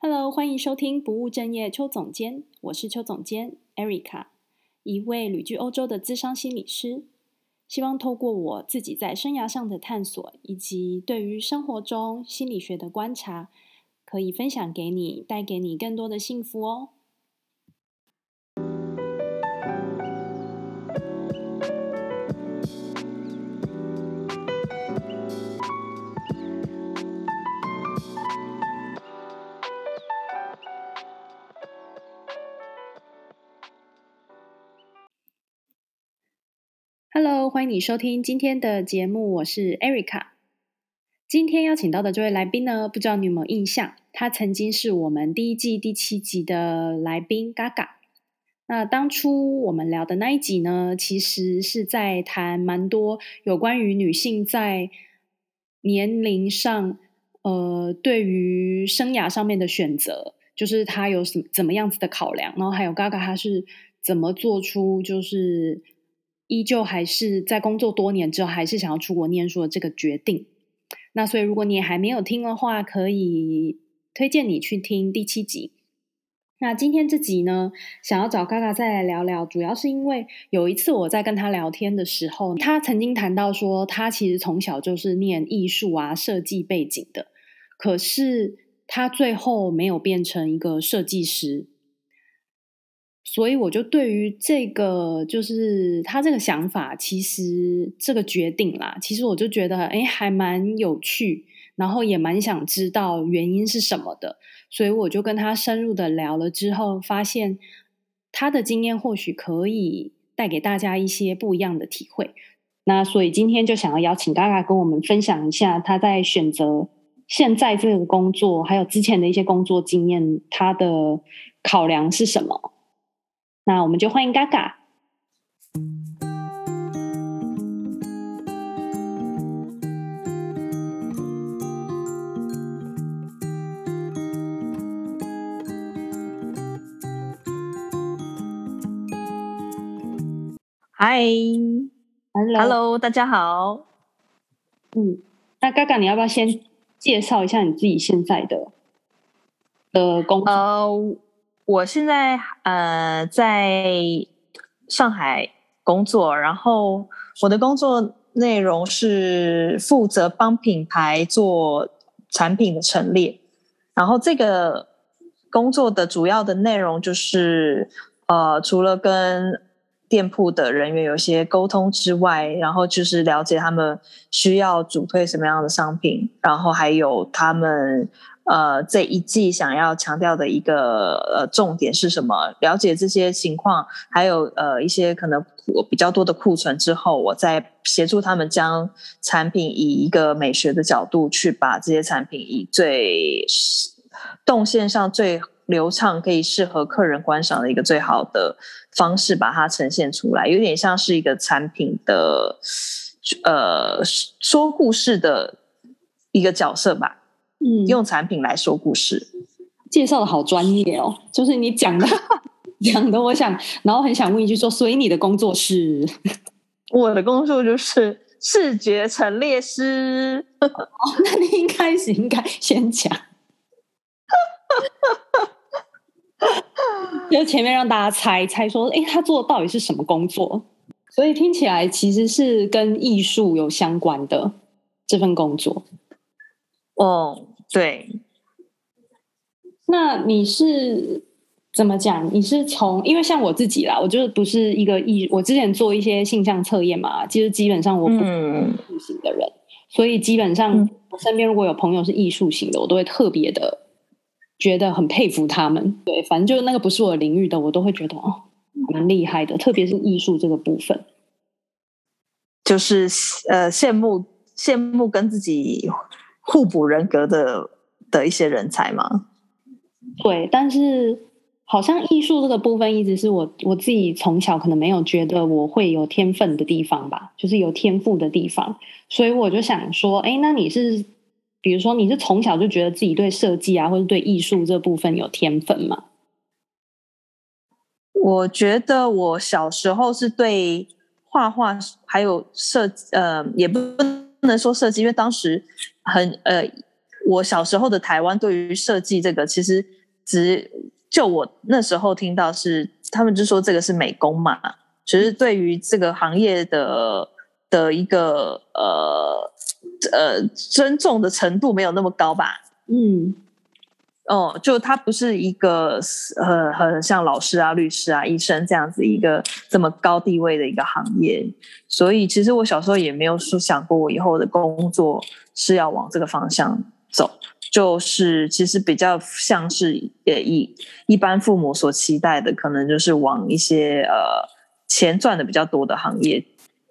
Hello，欢迎收听不务正业邱总监，我是邱总监 Erica，一位旅居欧洲的资商心理师。希望透过我自己在生涯上的探索，以及对于生活中心理学的观察，可以分享给你，带给你更多的幸福哦。欢迎你收听今天的节目，我是 Erica。今天邀请到的这位来宾呢，不知道你有没有印象？他曾经是我们第一季第七集的来宾 Gaga。那当初我们聊的那一集呢，其实是在谈蛮多有关于女性在年龄上，呃，对于生涯上面的选择，就是她有什么怎么样子的考量，然后还有 Gaga 她是怎么做出就是。依旧还是在工作多年之后，还是想要出国念书的这个决定。那所以，如果你还没有听的话，可以推荐你去听第七集。那今天这集呢，想要找 Gaga 再来聊聊，主要是因为有一次我在跟他聊天的时候，他曾经谈到说，他其实从小就是念艺术啊、设计背景的，可是他最后没有变成一个设计师。所以我就对于这个，就是他这个想法，其实这个决定啦，其实我就觉得，哎，还蛮有趣，然后也蛮想知道原因是什么的。所以我就跟他深入的聊了之后，发现他的经验或许可以带给大家一些不一样的体会。那所以今天就想要邀请 Gaga 跟我们分享一下他在选择现在这个工作，还有之前的一些工作经验，他的考量是什么？那我们就欢迎 Gaga。Hi，Hello，大家好。嗯，那 Gaga，你要不要先介绍一下你自己现在的的工作？Uh, 我现在呃在上海工作，然后我的工作内容是负责帮品牌做产品的陈列，然后这个工作的主要的内容就是呃除了跟店铺的人员有些沟通之外，然后就是了解他们需要主推什么样的商品，然后还有他们。呃，这一季想要强调的一个呃重点是什么？了解这些情况，还有呃一些可能我比较多的库存之后，我再协助他们将产品以一个美学的角度去把这些产品以最动线上最流畅、可以适合客人观赏的一个最好的方式把它呈现出来，有点像是一个产品的呃说故事的一个角色吧。嗯，用产品来说故事，介绍的好专业哦。就是你讲的 讲的，我想，然后很想问一句说，所以你的工作是？我的工作就是视觉陈列师。哦，那你应该是应该先讲，就前面让大家猜猜说，哎，他做的到底是什么工作？所以听起来其实是跟艺术有相关的这份工作。哦，对。那你是怎么讲？你是从因为像我自己啦，我就是不是一个艺，我之前做一些性向测验嘛，其实基本上我不是艺术型的人，嗯、所以基本上我身边如果有朋友是艺术型的，我都会特别的觉得很佩服他们。对，反正就是那个不是我的领域的，我都会觉得哦，蛮厉害的，特别是艺术这个部分，就是呃羡慕羡慕跟自己。互补人格的的一些人才吗？对，但是好像艺术这个部分一直是我我自己从小可能没有觉得我会有天分的地方吧，就是有天赋的地方，所以我就想说，哎，那你是比如说你是从小就觉得自己对设计啊，或者对艺术这部分有天分吗？我觉得我小时候是对画画还有设，呃，也不。不能说设计，因为当时很呃，我小时候的台湾对于设计这个，其实只就我那时候听到是他们就说这个是美工嘛，其实对于这个行业的的一个呃呃尊重的程度没有那么高吧，嗯。哦，就他不是一个呃很像老师啊、律师啊、医生这样子一个这么高地位的一个行业，所以其实我小时候也没有说想过我以后的工作是要往这个方向走，就是其实比较像是也一一般父母所期待的，可能就是往一些呃钱赚的比较多的行业。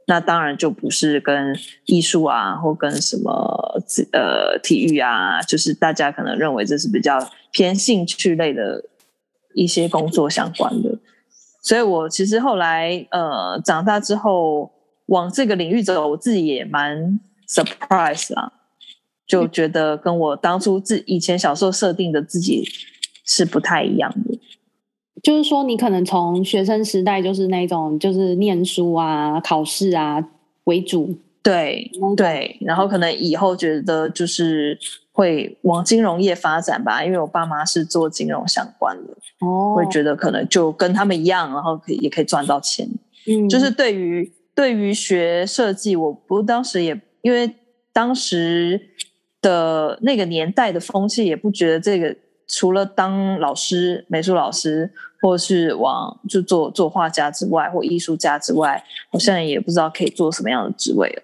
那当然就不是跟艺术啊，或跟什么呃体育啊，就是大家可能认为这是比较偏兴趣类的一些工作相关的。所以我其实后来呃长大之后往这个领域走，我自己也蛮 surprise 啊，就觉得跟我当初自以前小时候设定的自己是不太一样的。就是说，你可能从学生时代就是那种，就是念书啊、考试啊为主，对对，然后可能以后觉得就是会往金融业发展吧，因为我爸妈是做金融相关的，哦，会觉得可能就跟他们一样，然后可以也可以赚到钱。嗯，就是对于对于学设计，我不当时也因为当时的那个年代的风气，也不觉得这个。除了当老师、美术老师，或是往就做做画家之外，或艺术家之外，我现在也不知道可以做什么样的职位了。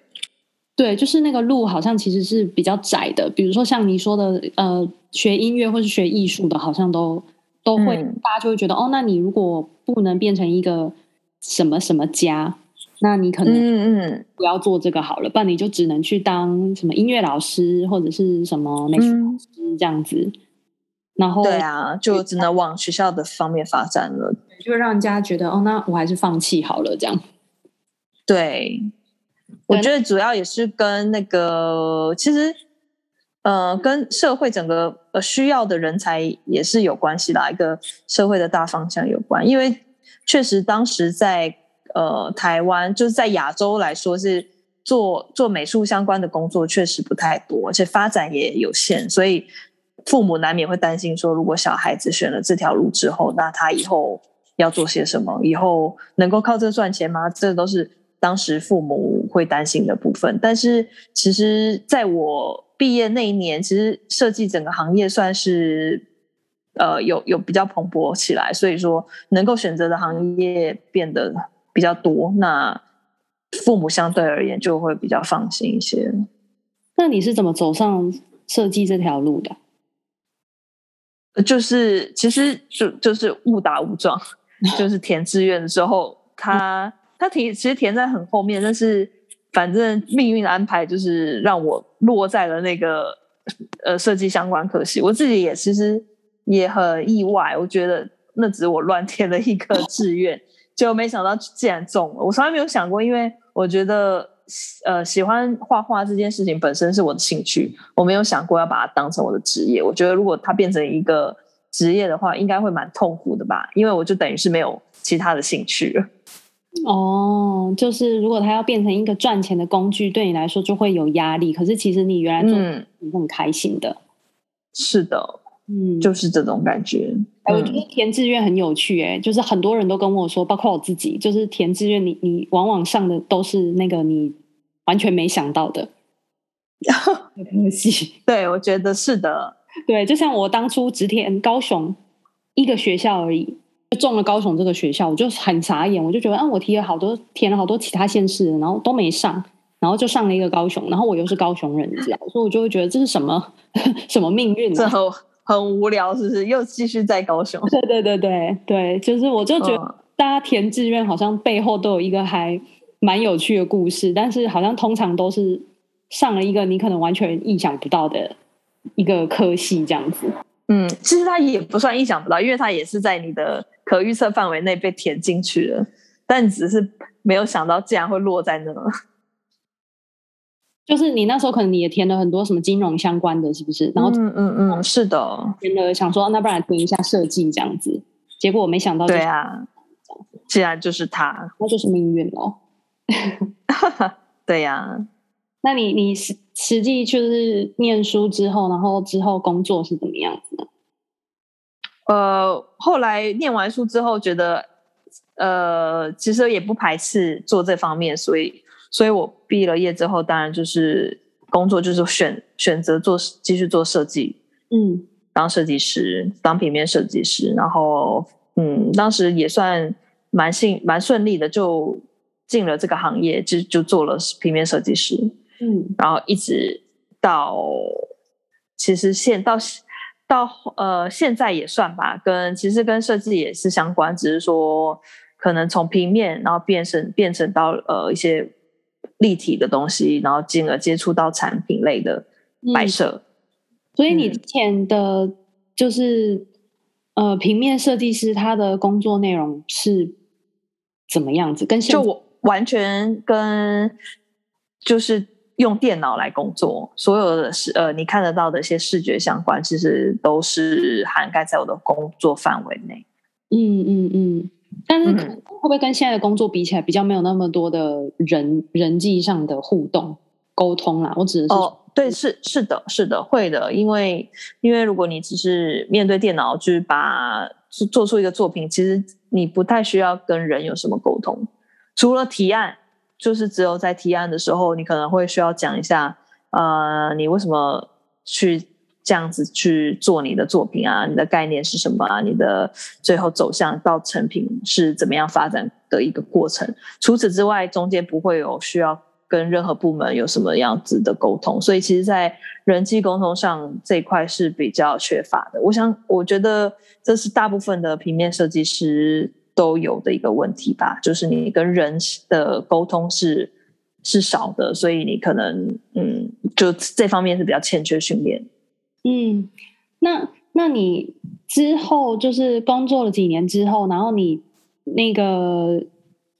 对，就是那个路好像其实是比较窄的。比如说像你说的，呃，学音乐或是学艺术的，好像都都会，嗯、大家就会觉得，哦，那你如果不能变成一个什么什么家，那你可能嗯嗯不要做这个好了，嗯、不然你就只能去当什么音乐老师或者是什么美术老师这样子。嗯然后对啊，就只能往学校的方面发展了，就让人家觉得哦，那我还是放弃好了这样。对，我觉得主要也是跟那个，其实呃，跟社会整个呃需要的人才也是有关系的，一个社会的大方向有关。因为确实当时在呃台湾，就是在亚洲来说，是做做美术相关的工作确实不太多，而且发展也有限，所以。父母难免会担心说，如果小孩子选了这条路之后，那他以后要做些什么？以后能够靠这赚钱吗？这都是当时父母会担心的部分。但是，其实在我毕业那一年，其实设计整个行业算是呃有有比较蓬勃起来，所以说能够选择的行业变得比较多，那父母相对而言就会比较放心一些。那你是怎么走上设计这条路的？就是其实就就是误打误撞，就是填志愿的时候，他他填其实填在很后面，但是反正命运的安排就是让我落在了那个呃设计相关科系。我自己也其实也很意外，我觉得那只是我乱填了一个志愿，结果没想到竟然中了。我从来没有想过，因为我觉得。呃，喜欢画画这件事情本身是我的兴趣，我没有想过要把它当成我的职业。我觉得如果它变成一个职业的话，应该会蛮痛苦的吧，因为我就等于是没有其他的兴趣了。哦，就是如果它要变成一个赚钱的工具，对你来说就会有压力。可是其实你原来做你很开心的。嗯，是的，嗯，就是这种感觉。哎，我觉得填志愿很有趣，欸，哎，就是很多人都跟我说，包括我自己，就是填志愿，你你往往上的都是那个你完全没想到的东西。对，我觉得是的。对，就像我当初只填高雄一个学校而已，就中了高雄这个学校，我就很傻眼，我就觉得，嗯，我提了好多，填了好多其他县市，然后都没上，然后就上了一个高雄，然后我又是高雄人，这样，所以我就会觉得这是什么 什么命运啊？很无聊，是不是？又继续在高雄？对对对对对，就是我就觉得大家填志愿好像背后都有一个还蛮有趣的故事，但是好像通常都是上了一个你可能完全意想不到的一个科系这样子。嗯，其实它也不算意想不到，因为它也是在你的可预测范围内被填进去了，但只是没有想到竟然会落在那。就是你那时候可能你也填了很多什么金融相关的，是不是？然后嗯嗯嗯，是的，填了想说那不然填一下设计这样子，结果我没想到，对啊，既然就是他，那就是命运咯。对呀、啊，那你你实实际就是念书之后，然后之后工作是怎么样子呢？呃，后来念完书之后，觉得呃，其实也不排斥做这方面，所以，所以我毕了业之后，当然就是工作就是选选择做继续做设计，嗯，当设计师，当平面设计师，然后嗯，当时也算蛮幸蛮顺利的，就进了这个行业，就就做了平面设计师，嗯，然后一直到其实现到。到呃，现在也算吧，跟其实跟设计也是相关，只是说可能从平面，然后变成变成到呃一些立体的东西，然后进而接触到产品类的摆设。嗯、所以你之前的就是、嗯、呃平面设计师，他的工作内容是怎么样子？跟现就我完全跟就是。用电脑来工作，所有的视呃你看得到的一些视觉相关，其实都是涵盖在我的工作范围内。嗯嗯嗯，但是会不会跟现在的工作比起来，比较没有那么多的人人际上的互动沟通啦？我指的是哦，对，是是的，是的，会的，因为因为如果你只是面对电脑，就是把做出一个作品，其实你不太需要跟人有什么沟通，除了提案。就是只有在提案的时候，你可能会需要讲一下，呃，你为什么去这样子去做你的作品啊？你的概念是什么啊？你的最后走向到成品是怎么样发展的一个过程？除此之外，中间不会有需要跟任何部门有什么样子的沟通，所以其实，在人际沟通上这一块是比较缺乏的。我想，我觉得这是大部分的平面设计师。都有的一个问题吧，就是你跟人的沟通是是少的，所以你可能嗯，就这方面是比较欠缺训练。嗯，那那你之后就是工作了几年之后，然后你那个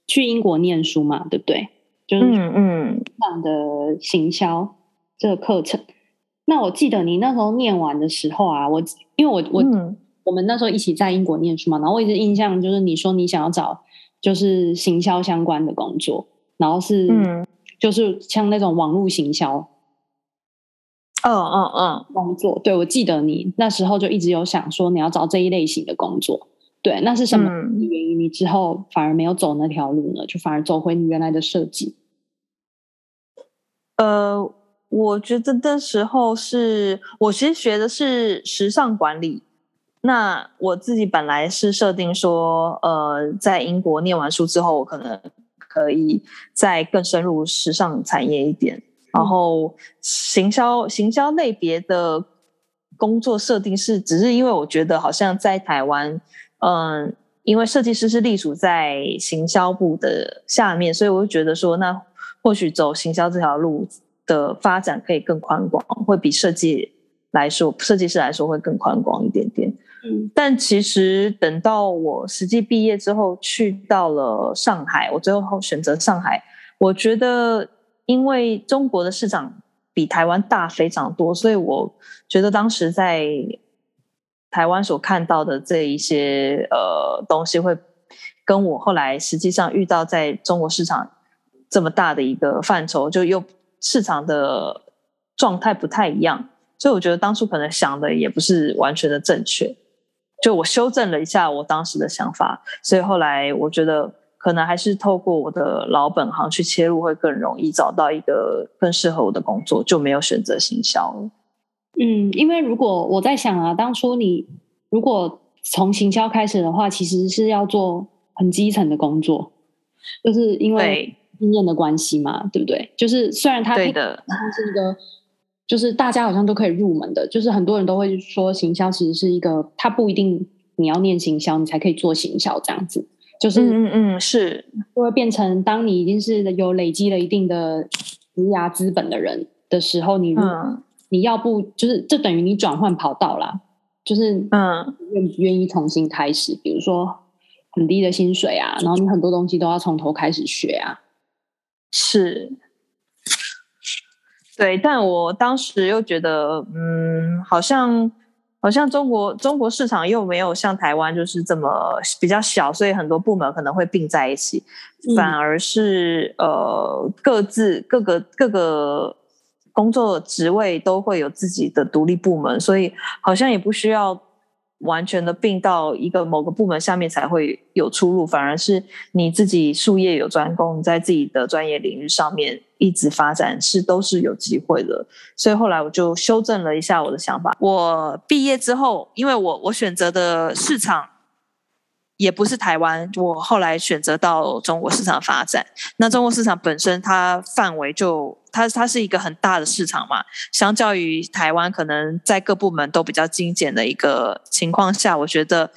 去英国念书嘛，对不对？就是嗯嗯，这样的行销这个课程。那我记得你那时候念完的时候啊，我因为我我。嗯我们那时候一起在英国念书嘛，然后我一直印象就是你说你想要找就是行销相关的工作，然后是嗯，就是像那种网络行销，嗯嗯嗯，工作。对，我记得你那时候就一直有想说你要找这一类型的工作，对，那是什么原因？你之后反而没有走那条路呢？就反而走回你原来的设计？呃，我觉得那时候是我其实学的是时尚管理。那我自己本来是设定说，呃，在英国念完书之后，我可能可以再更深入时尚产业一点。然后行销行销类别的工作设定是，只是因为我觉得好像在台湾，嗯、呃，因为设计师是隶属在行销部的下面，所以我就觉得说，那或许走行销这条路的发展可以更宽广，会比设计来说，设计师来说会更宽广一点点。但其实等到我实际毕业之后，去到了上海，我最后选择上海。我觉得，因为中国的市场比台湾大非常多，所以我觉得当时在台湾所看到的这一些呃东西，会跟我后来实际上遇到在中国市场这么大的一个范畴，就又市场的状态不太一样。所以我觉得当初可能想的也不是完全的正确。就我修正了一下我当时的想法，所以后来我觉得可能还是透过我的老本行去切入会更容易找到一个更适合我的工作，就没有选择行销了。嗯，因为如果我在想啊，当初你如果从行销开始的话，其实是要做很基层的工作，就是因为经验的关系嘛，对，对不对？就是虽然它对的，它是一个。就是大家好像都可以入门的，就是很多人都会说行销其实是一个，它不一定你要念行销你才可以做行销这样子，就是嗯嗯是，就会变成当你已经是有累积了一定的职涯资本的人的时候，你嗯你要不就是这等于你转换跑道啦，就是嗯愿不愿意重新开始，比如说很低的薪水啊，然后你很多东西都要从头开始学啊，是。对，但我当时又觉得，嗯，好像，好像中国中国市场又没有像台湾就是这么比较小，所以很多部门可能会并在一起，嗯、反而是呃各自各个各个工作职位都会有自己的独立部门，所以好像也不需要。完全的并到一个某个部门下面才会有出路，反而是你自己术业有专攻，在自己的专业领域上面一直发展是都是有机会的。所以后来我就修正了一下我的想法。我毕业之后，因为我我选择的市场。也不是台湾，我后来选择到中国市场发展。那中国市场本身它范围就它它是一个很大的市场嘛，相较于台湾，可能在各部门都比较精简的一个情况下，我觉得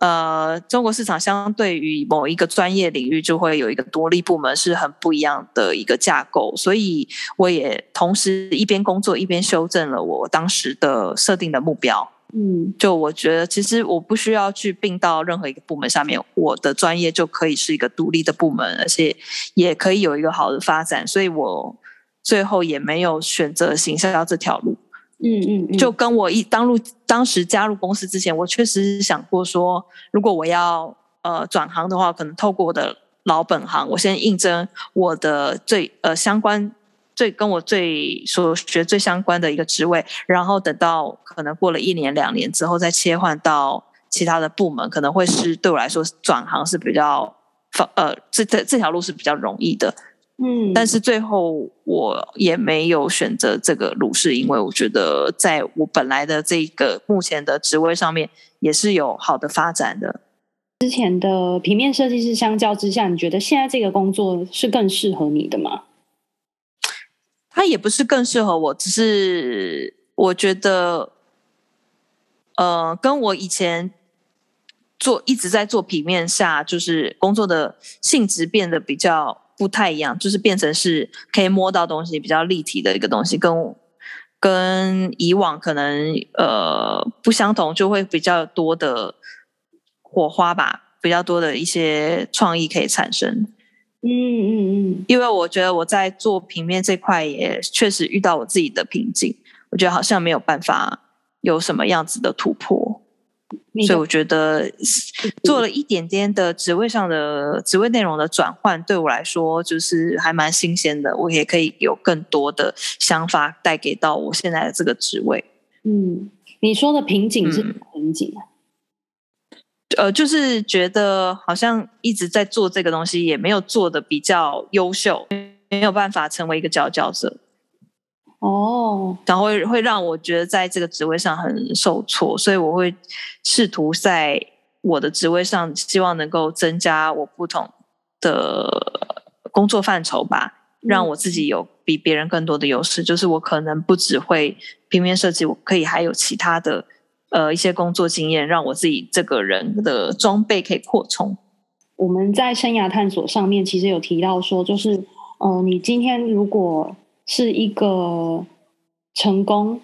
呃，中国市场相对于某一个专业领域就会有一个独立部门，是很不一样的一个架构。所以我也同时一边工作一边修正了我当时的设定的目标。嗯，就我觉得，其实我不需要去并到任何一个部门下面，我的专业就可以是一个独立的部门，而且也可以有一个好的发展，所以我最后也没有选择行销这条路。嗯嗯，嗯，就跟我一当入当时加入公司之前，我确实是想过说，如果我要呃转行的话，可能透过我的老本行，我先应征我的最呃相关。最跟我最所学最相关的一个职位，然后等到可能过了一年两年之后，再切换到其他的部门，可能会是对我来说转行是比较呃这这这条路是比较容易的，嗯，但是最后我也没有选择这个路，是因为我觉得在我本来的这个目前的职位上面也是有好的发展的。之前的平面设计师相较之下，你觉得现在这个工作是更适合你的吗？它也不是更适合我，只是我觉得，呃，跟我以前做一直在做平面下，就是工作的性质变得比较不太一样，就是变成是可以摸到东西，比较立体的一个东西，跟跟以往可能呃不相同，就会比较多的火花吧，比较多的一些创意可以产生。嗯嗯嗯，因为我觉得我在做平面这块也确实遇到我自己的瓶颈，我觉得好像没有办法有什么样子的突破，所以我觉得做了一点点的职位上的职位内容的转换，对我来说就是还蛮新鲜的，我也可以有更多的想法带给到我现在的这个职位。嗯，你说的瓶颈是瓶颈啊？呃，就是觉得好像一直在做这个东西，也没有做的比较优秀，没有办法成为一个佼佼者。哦，然后会会让我觉得在这个职位上很受挫，所以我会试图在我的职位上，希望能够增加我不同的工作范畴吧，让我自己有比别人更多的优势。就是我可能不只会平面设计，我可以还有其他的。呃，一些工作经验让我自己这个人的装备可以扩充。我们在生涯探索上面其实有提到说，就是呃，你今天如果是一个成功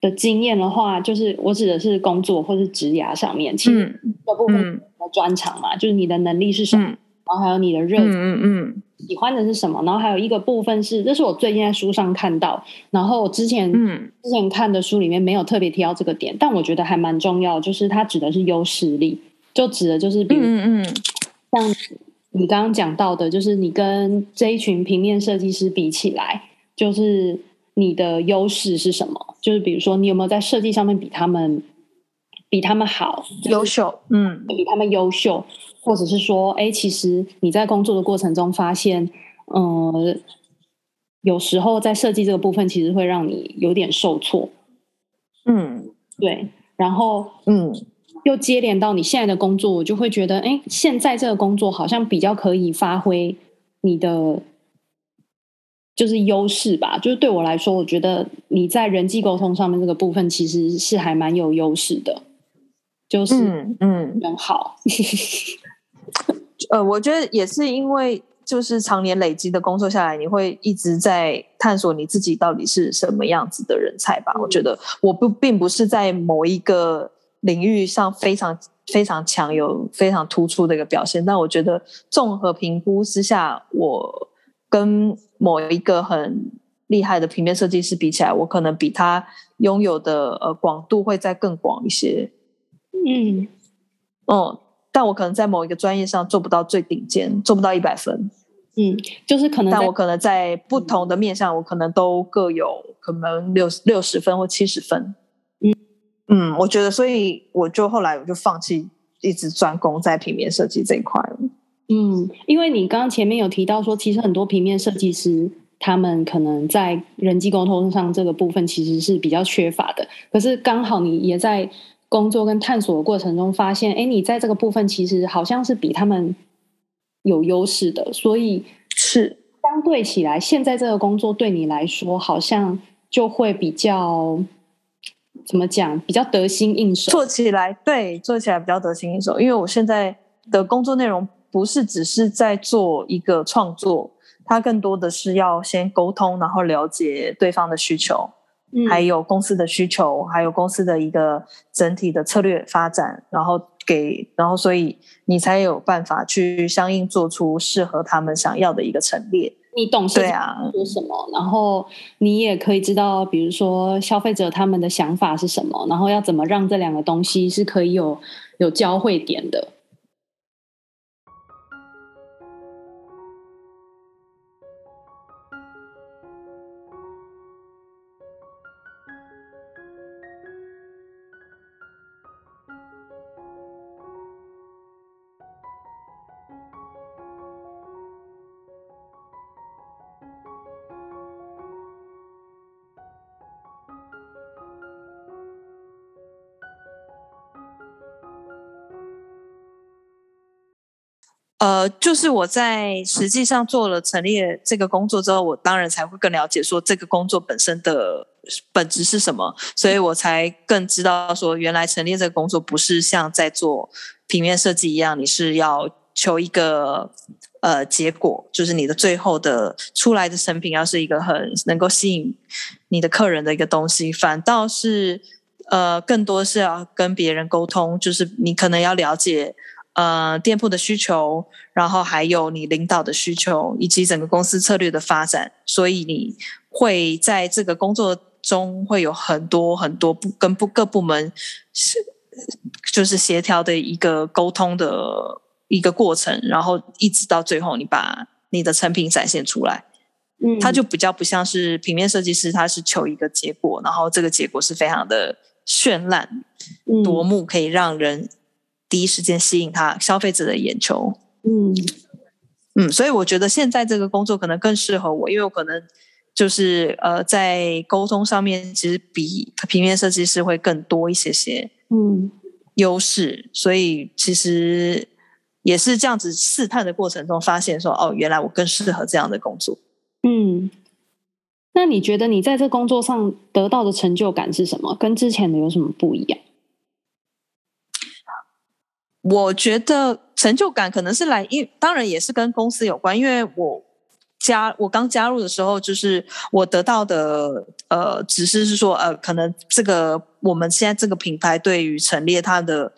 的经验的话，就是我指的是工作或是职涯上面，其实这部分的专长嘛，嗯、就是你的能力是什么。嗯然后还有你的热情，嗯嗯，喜欢的是什么？然后还有一个部分是，这是我最近在书上看到，然后我之前嗯之前看的书里面没有特别提到这个点，但我觉得还蛮重要，就是它指的是优势力，就指的就是比如嗯嗯，像你刚刚讲到的，就是你跟这一群平面设计师比起来，就是你的优势是什么？就是比如说你有没有在设计上面比他们比他们好，就是、优秀，嗯，比他们优秀。或者是说，哎，其实你在工作的过程中发现，嗯、呃，有时候在设计这个部分，其实会让你有点受挫。嗯，对。然后，嗯，又接连到你现在的工作，我就会觉得，哎，现在这个工作好像比较可以发挥你的就是优势吧。就是对我来说，我觉得你在人际沟通上面这个部分，其实是还蛮有优势的。就是，嗯，很好。呃，我觉得也是因为就是常年累积的工作下来，你会一直在探索你自己到底是什么样子的人才吧。嗯、我觉得我不并不是在某一个领域上非常非常强，有非常突出的一个表现，但我觉得综合评估之下，我跟某一个很厉害的平面设计师比起来，我可能比他拥有的呃广度会再更广一些。嗯，哦，但我可能在某一个专业上做不到最顶尖，做不到一百分。嗯，就是可能，但我可能在不同的面向，我可能都各有可能六六十分或七十分。嗯嗯，我觉得，所以我就后来我就放弃，一直专攻在平面设计这一块了。嗯，因为你刚刚前面有提到说，其实很多平面设计师他们可能在人际沟通上这个部分其实是比较缺乏的。可是刚好你也在工作跟探索的过程中发现，哎，你在这个部分其实好像是比他们。有优势的，所以是相对起来，现在这个工作对你来说，好像就会比较怎么讲，比较得心应手。做起来，对，做起来比较得心应手。因为我现在的工作内容不是只是在做一个创作，它更多的是要先沟通，然后了解对方的需求，嗯，还有公司的需求，还有公司的一个整体的策略发展，然后。给，然后所以你才有办法去相应做出适合他们想要的一个陈列。你懂对啊，说什么？然后你也可以知道，比如说消费者他们的想法是什么，然后要怎么让这两个东西是可以有有交汇点的。就是我在实际上做了陈列这个工作之后，我当然才会更了解说这个工作本身的本质是什么，所以我才更知道说原来陈列这个工作不是像在做平面设计一样，你是要求一个呃结果，就是你的最后的出来的成品要是一个很能够吸引你的客人的一个东西，反倒是呃更多是要跟别人沟通，就是你可能要了解。呃，店铺的需求，然后还有你领导的需求，以及整个公司策略的发展，所以你会在这个工作中会有很多很多不跟不各部门是就是协调的一个沟通的一个过程，然后一直到最后你把你的成品展现出来，嗯，它就比较不像是平面设计师，他是求一个结果，然后这个结果是非常的绚烂夺目，可以让人。第一时间吸引他消费者的眼球，嗯。嗯，所以我觉得现在这个工作可能更适合我，因为我可能就是呃在沟通上面其实比平面设计师会更多一些些，嗯，优势，所以其实也是这样子试探的过程中发现说，哦，原来我更适合这样的工作，嗯，那你觉得你在这工作上得到的成就感是什么？跟之前的有什么不一样？我觉得成就感可能是来，因当然也是跟公司有关。因为我加我刚加入的时候，就是我得到的呃指示是说，呃，可能这个我们现在这个品牌对于陈列它的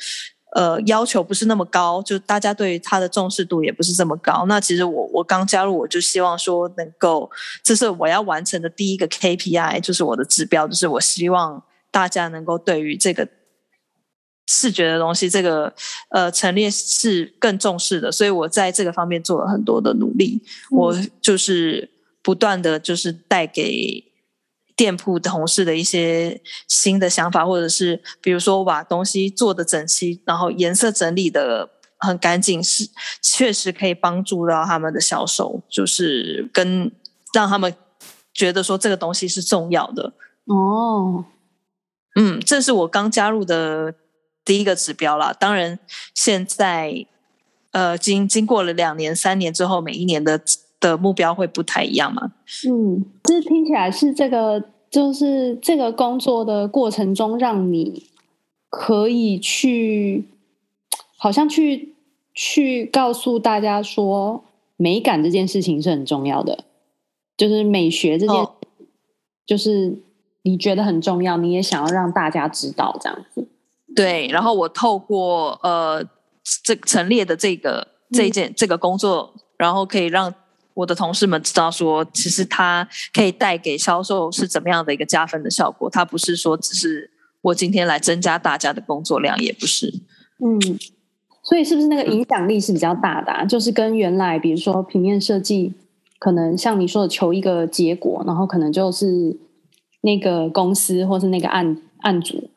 呃要求不是那么高，就大家对于它的重视度也不是这么高。那其实我我刚加入，我就希望说能够，这是我要完成的第一个 KPI，就是我的指标，就是我希望大家能够对于这个。视觉的东西，这个呃陈列是更重视的，所以我在这个方面做了很多的努力。嗯、我就是不断的就是带给店铺同事的一些新的想法，或者是比如说我把东西做的整齐，然后颜色整理的很干净，是确实可以帮助到他们的销售，就是跟让他们觉得说这个东西是重要的。哦，嗯，这是我刚加入的。第一个指标啦，当然现在呃，经经过了两年、三年之后，每一年的的目标会不太一样嘛。嗯，这听起来是这个，就是这个工作的过程中，让你可以去，好像去去告诉大家说，美感这件事情是很重要的，就是美学这件，哦、就是你觉得很重要，你也想要让大家知道这样子。对，然后我透过呃这陈列的这个这一件、嗯、这个工作，然后可以让我的同事们知道说，其实它可以带给销售是怎么样的一个加分的效果。它不是说只是我今天来增加大家的工作量，也不是。嗯，所以是不是那个影响力是比较大的啊？嗯，就是跟原来比如说平面设计，可能像你说的求一个结果，然后可能就是那个公司或是那个案案主，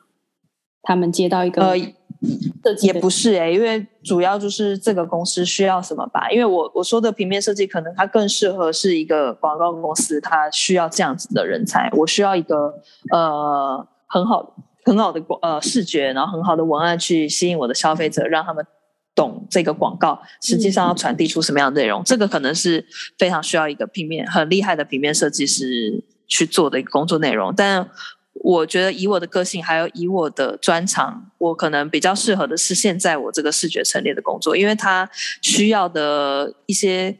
他们接到一个。呃也不是哎、欸，因为主要就是这个公司需要什么吧。因为我我说的平面设计，可能它更适合是一个广告公司，它需要这样子的人才。我需要一个呃很好很好的呃视觉，然后很好的文案去吸引我的消费者，让他们懂这个广告实际上要传递出什么样的内容。嗯、这个可能是非常需要一个平面很厉害的平面设计师去做的一个工作内容，但。我觉得以我的个性，还有以我的专长，我可能比较适合的是现在我这个视觉陈列的工作，因为它需要的一些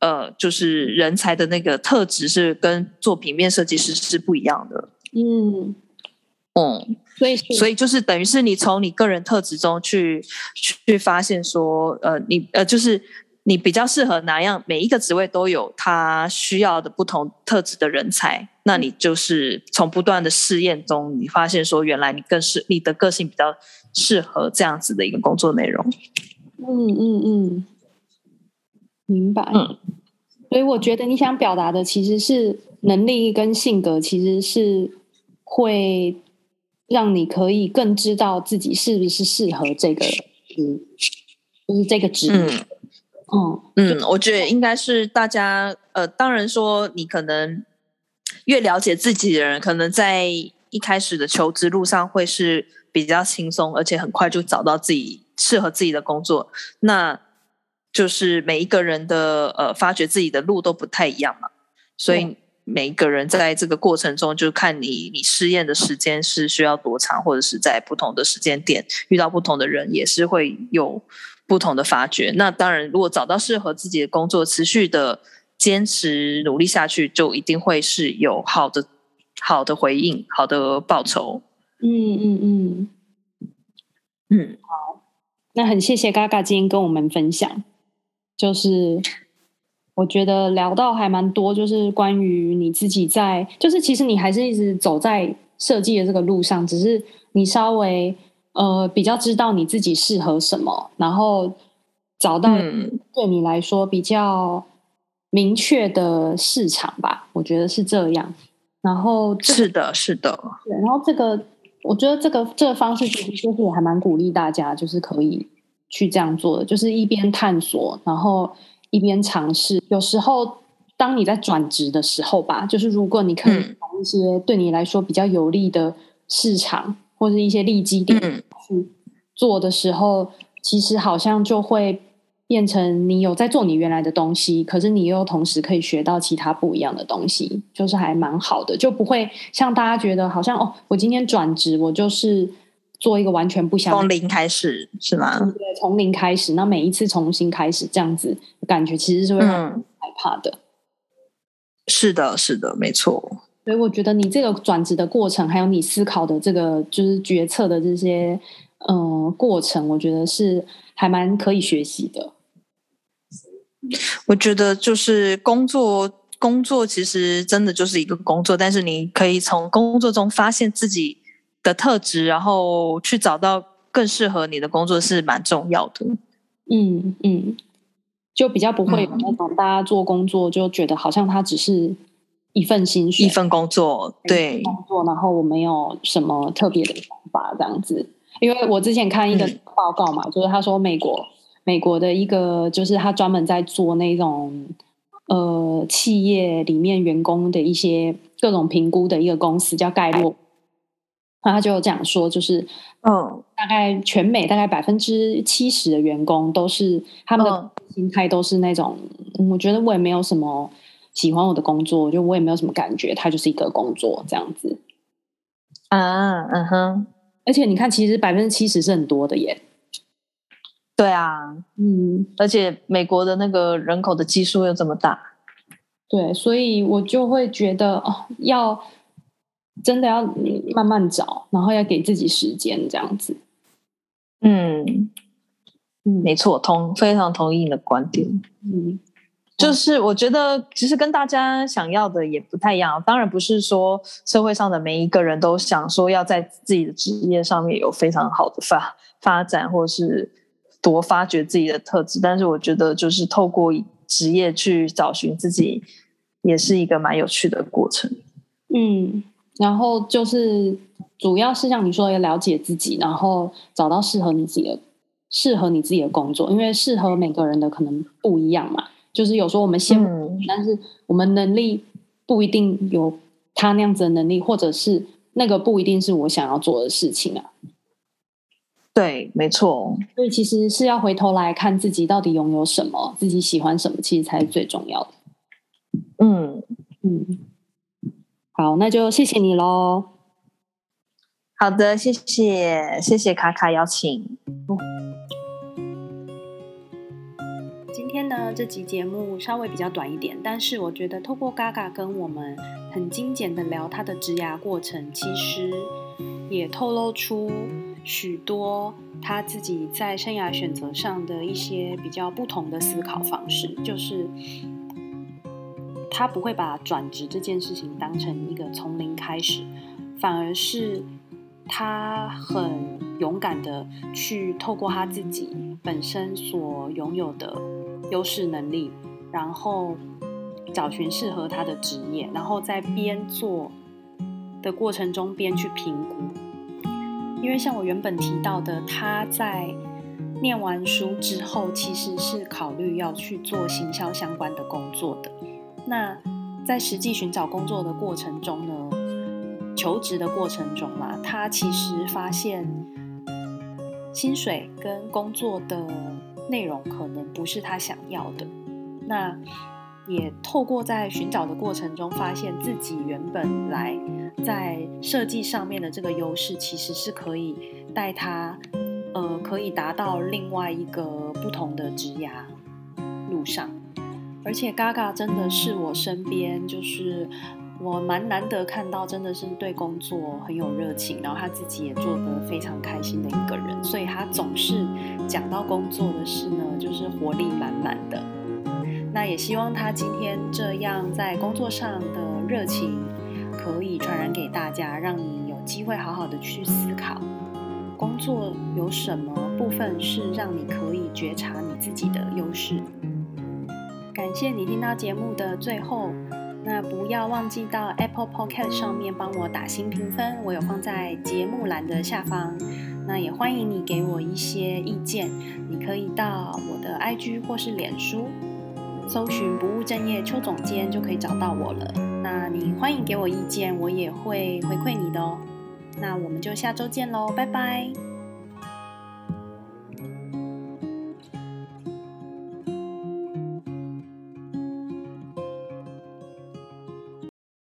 呃，就是人才的那个特质是跟做平面设计师是不一样的。嗯嗯，所以所以就是等于是你从你个人特质中去去发现说，呃，你呃就是。你比较适合哪样？每一个职位都有他需要的不同特质的人才，那你就是从不断的试验中，你发现说，原来你更适你的个性比较适合这样子的一个工作内容。嗯嗯嗯，明白。嗯，所以我觉得你想表达的其实是能力跟性格，其实是会让你可以更知道自己是不是适合这个，嗯，就是这个职业。嗯嗯嗯，我觉得应该是大家呃，当然说你可能越了解自己的人，可能在一开始的求职路上会是比较轻松，而且很快就找到自己适合自己的工作。那就是每一个人的呃，发掘自己的路都不太一样嘛，所以每一个人在这个过程中，就看你你试验的时间是需要多长，或者是在不同的时间点遇到不同的人，也是会有。不同的发掘，那当然，如果找到适合自己的工作，持续的坚持努力下去，就一定会是有好的好的回应，好的报酬。嗯嗯嗯嗯，好，那很谢谢嘎嘎今天跟我们分享，就是我觉得聊到还蛮多，就是关于你自己在，就是其实你还是一直走在设计的这个路上，只是你稍微。呃，比较知道你自己适合什么，然后找到对你来说比较明确的市场吧，我觉得是这样。然后、这个、是的，是的，对。然后这个，我觉得这个这个方式其实就是我还蛮鼓励大家，就是可以去这样做的，就是一边探索，然后一边尝试。有时候，当你在转职的时候吧，就是如果你可以找一些对你来说比较有利的市场。嗯或者一些利基点去做的时候，嗯，其实好像就会变成你有在做你原来的东西，可是你又同时可以学到其他不一样的东西，就是还蛮好的，就不会像大家觉得好像哦，我今天转职，我就是做一个完全不相关，从零开始是吗？对，从零开始，那每一次重新开始这样子，感觉其实是会让人害怕的。嗯，是的，是的，没错。所以我觉得你这个转职的过程，还有你思考的这个就是决策的这些呃过程，我觉得是还蛮可以学习的。我觉得就是工作，工作其实真的就是一个工作，但是你可以从工作中发现自己的特质，然后去找到更适合你的工作是蛮重要的。嗯嗯，就比较不会有那种大家做工作就觉得好像它只是。一份薪水，一份工作，对工作，然后我没有什么特别的想法，这样子。因为我之前看一个报告嘛，嗯、就是他说美国美国的一个，就是他专门在做那种呃企业里面员工的一些各种评估的一个公司，叫盖洛。那他就这样说，就是嗯，大概全美大概百分之七十的员工都是他们的心态都是那种，嗯、我觉得我也没有什么。喜欢我的工作，就我也没有什么感觉，它就是一个工作这样子啊，嗯哼。而且你看，其实百分之七十是很多的耶。对啊，嗯，而且美国的那个人口的基数又这么大，对，所以我就会觉得哦，要真的要慢慢找，然后要给自己时间这样子。嗯嗯，没错，同非常同意你的观点。嗯。就是我觉得其实跟大家想要的也不太一样。当然不是说社会上的每一个人都想说要在自己的职业上面有非常好的发发展，或是多发掘自己的特质。但是我觉得就是透过职业去找寻自己，也是一个蛮有趣的过程。嗯，然后就是主要是像你说要了解自己，然后找到适合你自己的适合你自己的工作，因为适合每个人的可能不一样嘛。就是有时候我们羡慕，嗯，但是我们能力不一定有他那样子的能力，或者是那个不一定是我想要做的事情啊。对，没错。所以其实是要回头来看自己到底拥有什么，自己喜欢什么，其实才是最重要的。嗯嗯，好，那就谢谢你喽。好的，谢谢，谢谢卡卡邀请。今天呢，这集节目稍微比较短一点，但是我觉得透过嘎嘎跟我们很精简的聊他的职涯过程，其实也透露出许多他自己在生涯选择上的一些比较不同的思考方式，就是他不会把转职这件事情当成一个从零开始，反而是他很勇敢的去透过他自己本身所拥有的。优势能力，然后找寻适合他的职业，然后在边做的过程中边去评估。因为像我原本提到的，他在念完书之后，其实是考虑要去做行销相关的工作的。那在实际寻找工作的过程中呢，求职的过程中嘛，他其实发现薪水跟工作的。内容可能不是他想要的，那也透过在寻找的过程中，发现自己原本来在设计上面的这个优势，其实是可以带他，呃，可以达到另外一个不同的职涯路上。而且 Gaga 真的是我身边就是。我蛮难得看到，真的是对工作很有热情，然后他自己也做得非常开心的一个人，所以他总是讲到工作的事呢，就是活力满满的。那也希望他今天这样在工作上的热情，可以传染给大家，让你有机会好好的去思考，工作有什么部分是让你可以觉察你自己的优势。感谢你听到节目的最后。那不要忘记到 Apple Podcast 上面帮我打新评分，我有放在节目栏的下方。那也欢迎你给我一些意见，你可以到我的 IG 或是脸书搜寻“不务正业邱总监”就可以找到我了。那你欢迎给我意见，我也会回馈你的哦。那我们就下周见喽，拜拜。